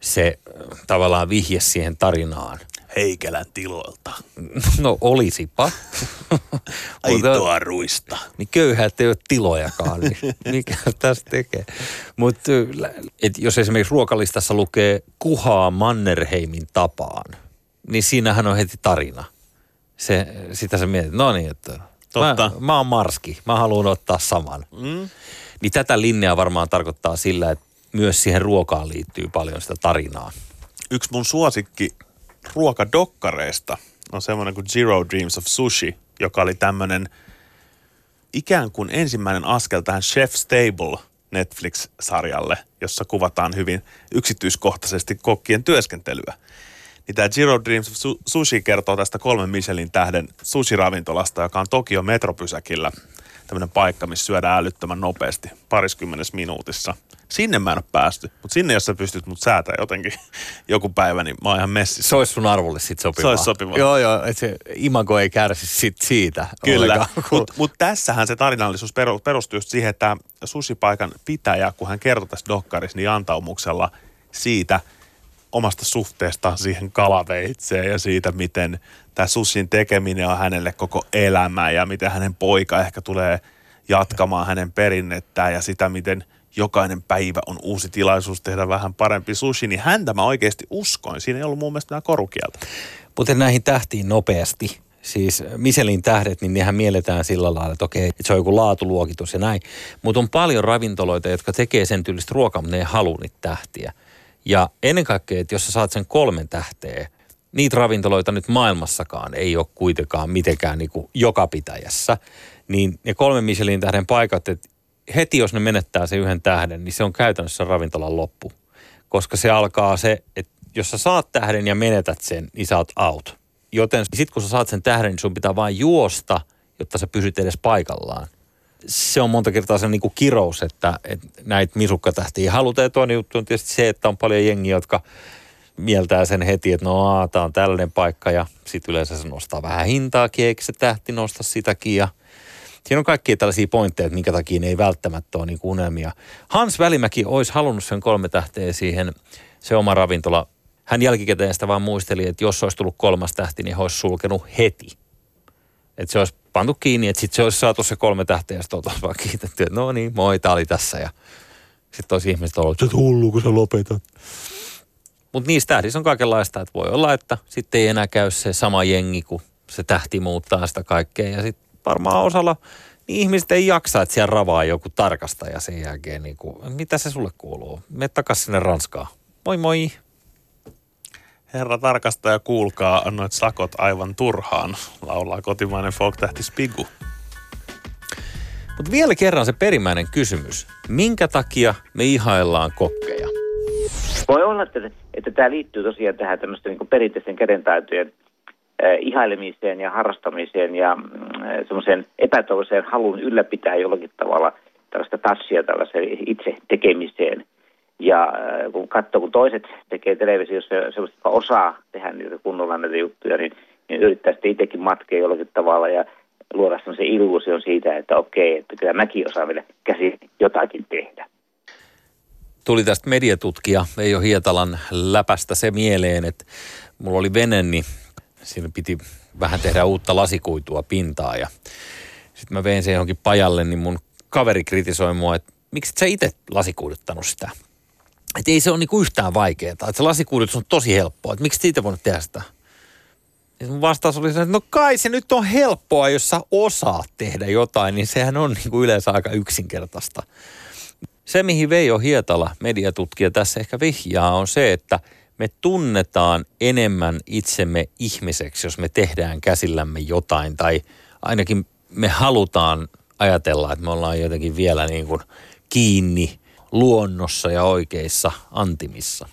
se äh, tavallaan vihje siihen tarinaan. Heikelän tiloilta. No olisipa. Aitoa ruista. niin köyhät ei ole tilojakaan, niin mikä tästä tekee. Mutta jos esimerkiksi ruokalistassa lukee kuhaa Mannerheimin tapaan, niin siinähän on heti tarina. Se, sitä sä mietit, no niin, että Totta. Mä, mä oon Marski, mä haluan ottaa saman. Mm. Niin tätä linjaa varmaan tarkoittaa sillä, että myös siihen ruokaan liittyy paljon sitä tarinaa. Yksi mun suosikki ruokadokkareista on semmoinen kuin Zero Dreams of Sushi, joka oli tämmöinen ikään kuin ensimmäinen askel tähän Chef Stable Netflix-sarjalle, jossa kuvataan hyvin yksityiskohtaisesti kokkien työskentelyä. Niin tämä Zero Dreams of Su- Sushi kertoo tästä kolmen Michelin tähden sushi-ravintolasta, joka on Tokio metropysäkillä. Tämmöinen paikka, missä syödään älyttömän nopeasti, pariskymmenessä minuutissa. Sinne mä en ole päästy, mutta sinne jos sä pystyt mut säätää jotenkin joku päivä, niin mä oon ihan messissä. Se olisi sun arvolle sitten sopivaa. Se olisi sopivaa. Joo, joo, että se imago ei kärsi sit siitä. Kyllä, mutta mut tässähän se tarinallisuus peru- perustuu just siihen, että susipaikan pitäjä, kun hän kertoi tässä dokkarissa, niin antaumuksella siitä omasta suhteestaan siihen kalaveitseen ja siitä, miten tämä sushin tekeminen on hänelle koko elämä ja miten hänen poika ehkä tulee jatkamaan hänen perinnettään ja sitä, miten jokainen päivä on uusi tilaisuus tehdä vähän parempi sushi, niin häntä mä oikeasti uskoin. Siinä ei ollut mun mielestä nämä korukieltä. Mutta näihin tähtiin nopeasti. Siis Michelin tähdet, niin nehän mielletään sillä lailla, että okei, että se on joku laatuluokitus ja näin. Mutta on paljon ravintoloita, jotka tekee sen tyylistä ruokaa, mutta ne ei halua niitä tähtiä. Ja ennen kaikkea, että jos sä saat sen kolmen tähteä, niitä ravintoloita nyt maailmassakaan ei ole kuitenkaan mitenkään niin kuin joka pitäjässä. Niin ne kolme Michelin tähden paikat, että heti jos ne menettää sen yhden tähden, niin se on käytännössä ravintolan loppu. Koska se alkaa se, että jos sä saat tähden ja menetät sen, niin sä oot out. Joten sitten kun sä saat sen tähden, niin sun pitää vain juosta, jotta sä pysyt edes paikallaan. Se on monta kertaa se niinku kirous, että, että näitä misukkatähtiä halutaan. Ja toinen juttu on tietysti se, että on paljon jengiä, jotka mieltää sen heti, että no tämä on tällainen paikka ja sitten yleensä se nostaa vähän hintaa, eikö se tähti nosta sitäkin ja Siinä on kaikkia tällaisia pointteja, että minkä takia ne ei välttämättä ole niin unelmia. Hans Välimäki olisi halunnut sen kolme tähteä siihen, se oma ravintola. Hän jälkikäteen sitä vaan muisteli, että jos olisi tullut kolmas tähti, niin he olisi sulkenut heti. Että se olisi pantu kiinni, että sitten se olisi saatu se kolme tähteä ja sitten oltaisiin vaan kiitetty, että no niin, moi, tämä oli tässä. Ja sitten olisi ihmiset ollut, että hullu, kun sä lopetat. Mutta niistä tähdissä on kaikenlaista, että voi olla, että sitten ei enää käy se sama jengi, kun se tähti muuttaa sitä kaikkea. Ja sitten varmaan osalla niin ihmiset ei jaksa, että siellä ravaa joku tarkastaja sen jälkeen. Niin kuin, mitä se sulle kuuluu? Mene takaisin sinne Ranskaan. Moi moi. Herra tarkastaja, kuulkaa, annoit sakot aivan turhaan, laulaa kotimainen folk-tähti Spigu. Mutta vielä kerran se perimmäinen kysymys. Minkä takia me ihaillaan kokkeja? Voi olla, että, että tämä liittyy tosiaan tähän tämmöisten niin perinteisen kädentaitojen äh, ihailemiseen ja harrastamiseen ja äh, semmoiseen epätoivoiseen halun ylläpitää jollakin tavalla tällaista tassia tällaiseen itse tekemiseen. Ja äh, kun katsoo, kun toiset tekee televisiossa semmoista, joka osaa tehdä niitä kunnolla näitä juttuja, niin, niin yrittää sitten itsekin matkeja jollakin tavalla ja luoda semmoisen illuusion siitä, että okei, että kyllä mäkin osaan vielä käsi jotakin tehdä. Tuli tästä mediatutkija Veijo Hietalan läpästä se mieleen, että mulla oli vene, niin siinä piti vähän tehdä uutta lasikuitua pintaa ja sitten mä vein sen johonkin pajalle, niin mun kaveri kritisoi mua, että miksi et sä itse lasikuuduttanut sitä? Että ei se ole niinku yhtään vaikeaa, että se lasikuudutus on tosi helppoa, että miksi itse voinut tehdä sitä? Ja mun vastaus oli se, että no kai se nyt on helppoa, jos sä osaat tehdä jotain, niin sehän on niin kuin yleensä aika yksinkertaista. Se, mihin Veijo Hietala, mediatutkija, tässä ehkä vihjaa, on se, että me tunnetaan enemmän itsemme ihmiseksi, jos me tehdään käsillämme jotain, tai ainakin me halutaan ajatella, että me ollaan jotenkin vielä niin kuin kiinni luonnossa ja oikeissa antimissa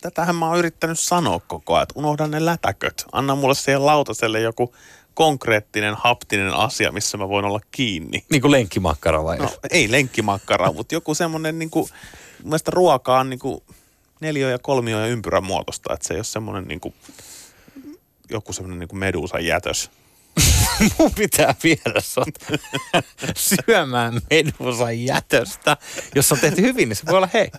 tätähän mä oon yrittänyt sanoa koko ajan, että unohda ne lätäköt. Anna mulle siihen lautaselle joku konkreettinen, haptinen asia, missä mä voin olla kiinni. Niin kuin lenkkimakkara vai? No ei lenkkimakkara, mutta joku semmoinen niin kuin, mielestä ruoka on niin kuin neljö ja kolmio ja ympyrän muotosta, että se ei ole semmoinen niin kuin, joku semmoinen niin kuin medusan jätös. mun pitää viedä sut syömään medusan jätöstä. Jos on tehty hyvin, niin se voi olla, hei,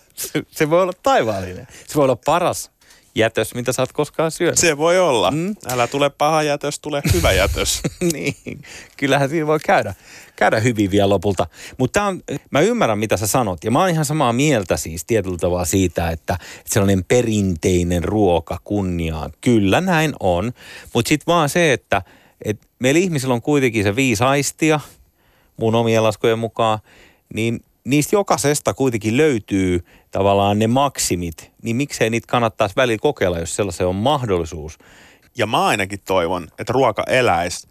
se voi olla taivaallinen. Se voi olla paras jätös, mitä sä oot koskaan syönyt. Se voi olla. Mm? Älä tule paha jätös, tule hyvä jätös. niin, kyllähän siinä voi käydä, käydä hyvin vielä lopulta. Mutta mä ymmärrän, mitä sä sanot. Ja mä oon ihan samaa mieltä siis tietyllä tavalla siitä, että sellainen perinteinen ruoka kunniaan. Kyllä näin on. Mutta sitten vaan se, että – et meillä ihmisillä on kuitenkin se viisi aistia, mun omien laskujen mukaan, niin niistä jokaisesta kuitenkin löytyy tavallaan ne maksimit, niin miksei niitä kannattaisi välillä kokeilla, jos sellaisen on mahdollisuus. Ja mä ainakin toivon, että ruoka eläisi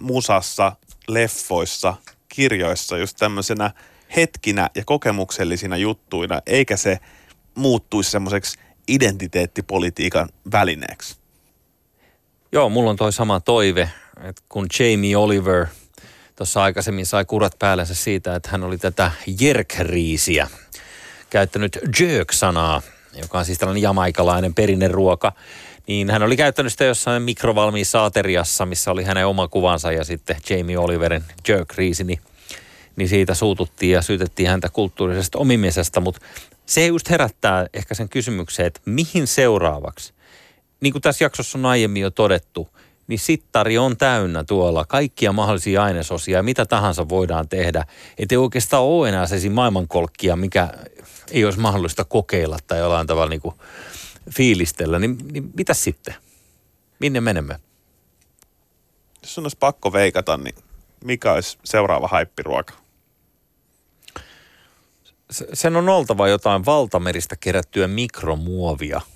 musassa, leffoissa, kirjoissa just tämmöisenä hetkinä ja kokemuksellisina juttuina, eikä se muuttuisi semmoiseksi identiteettipolitiikan välineeksi. Joo, mulla on toi sama toive, että kun Jamie Oliver tuossa aikaisemmin sai kurat päällensä siitä, että hän oli tätä jerkriisiä käyttänyt jerk-sanaa, joka on siis tällainen jamaikalainen perinneruoka, niin hän oli käyttänyt sitä jossain mikrovalmiissa ateriassa, missä oli hänen oma kuvansa ja sitten Jamie Oliverin jerk-riisi, niin, niin siitä suututtiin ja syytettiin häntä kulttuurisesta omimisesta, mutta se just herättää ehkä sen kysymyksen, että mihin seuraavaksi? niin kuin tässä jaksossa on aiemmin jo todettu, niin sittari on täynnä tuolla kaikkia mahdollisia ainesosia ja mitä tahansa voidaan tehdä. Että ei oikeastaan ole enää sellaisia maailmankolkkia, mikä ei olisi mahdollista kokeilla tai jollain tavalla niin kuin fiilistellä. Niin, niin mitä sitten? Minne menemme? Jos sun olisi pakko veikata, niin mikä olisi seuraava haippiruoka? Sen on oltava jotain valtameristä kerättyä mikromuovia –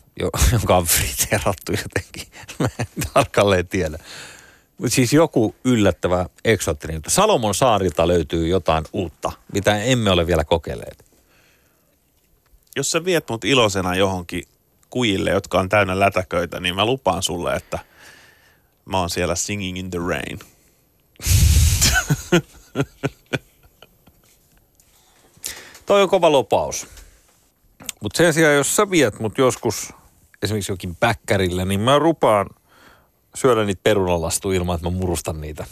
joka on friteerattu jotenkin. Mä en tarkalleen tiedä. Mutta siis joku yllättävä eksoottinen Salomon saarilta löytyy jotain uutta, mitä emme ole vielä kokeilleet. Jos sä viet mut iloisena johonkin kujille, jotka on täynnä lätäköitä, niin mä lupaan sulle, että mä oon siellä singing in the rain. Toi on kova lopaus. Mutta sen sijaan, jos sä viet mut joskus esimerkiksi jokin päkkärillä, niin mä rupaan syödä niitä perunalastu ilman, että mä murustan niitä.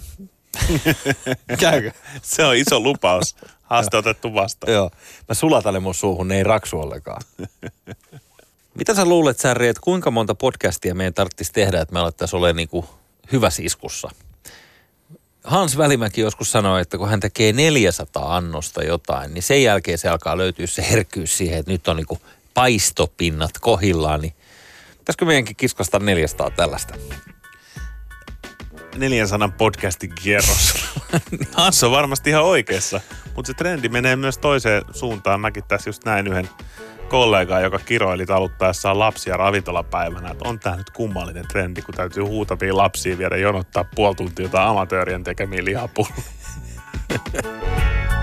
Käykö? Se on iso lupaus. Haaste otettu vastaan. Joo. Mä sulatan ne mun suuhun, ne ei raksu ollenkaan. Mitä sä luulet, Särri, että kuinka monta podcastia meidän tarvitsisi tehdä, että me alettaisiin olemaan niin kuin hyvässä iskussa? Hans Välimäki joskus sanoi, että kun hän tekee 400 annosta jotain, niin sen jälkeen se alkaa löytyä se herkkyys siihen, että nyt on niin kuin paistopinnat kohillaan, niin pitäisikö meidänkin kiskasta 400 tällaista? 400 podcastin kierros. Hans on varmasti ihan oikeassa, mutta se trendi menee myös toiseen suuntaan. Mäkin tässä just näin yhden kollegaa, joka kiroili taluttaessaan lapsia ravintolapäivänä, että on tämä nyt kummallinen trendi, kun täytyy huutavia lapsia viedä jonottaa puoli tuntia jotain amatöörien tekemiä lihapulloja.